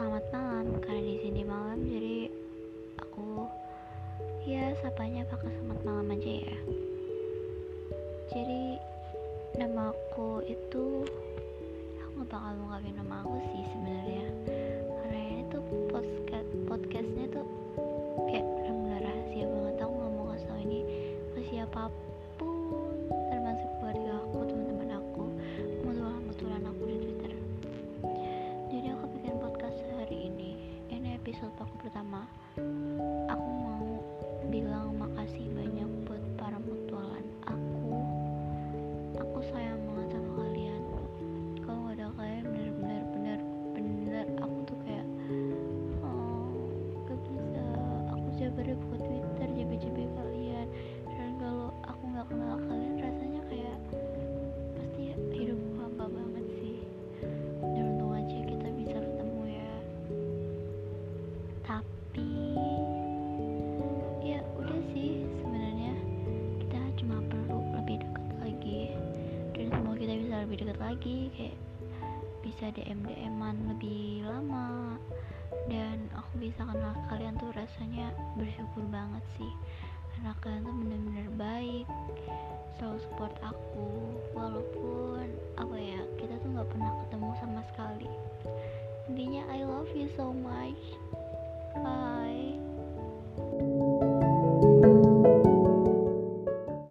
selamat malam karena di sini malam jadi aku ya sapanya pakai selamat malam aja ya. Jadi nama aku itu aku bakal ngungkapin nama aku sih sebenarnya. Pertama aku mau bilang makasih banyak buat para mutualan aku. Aku sayang banget sama kalian. Kalau ada kalian bener-bener bener bener aku tuh kayak oh gak bisa. Aku deh buka twitter jb kalian. Dan kalau aku nggak kenal kalian rasanya kayak pasti hidupku hampa banget sih. Dan untung aja kita bisa ketemu ya. Tapi dekat lagi kayak bisa DM DM-an lebih lama. Dan aku bisa kenal kalian tuh rasanya bersyukur banget sih. Karena kalian tuh bener-bener baik selalu support aku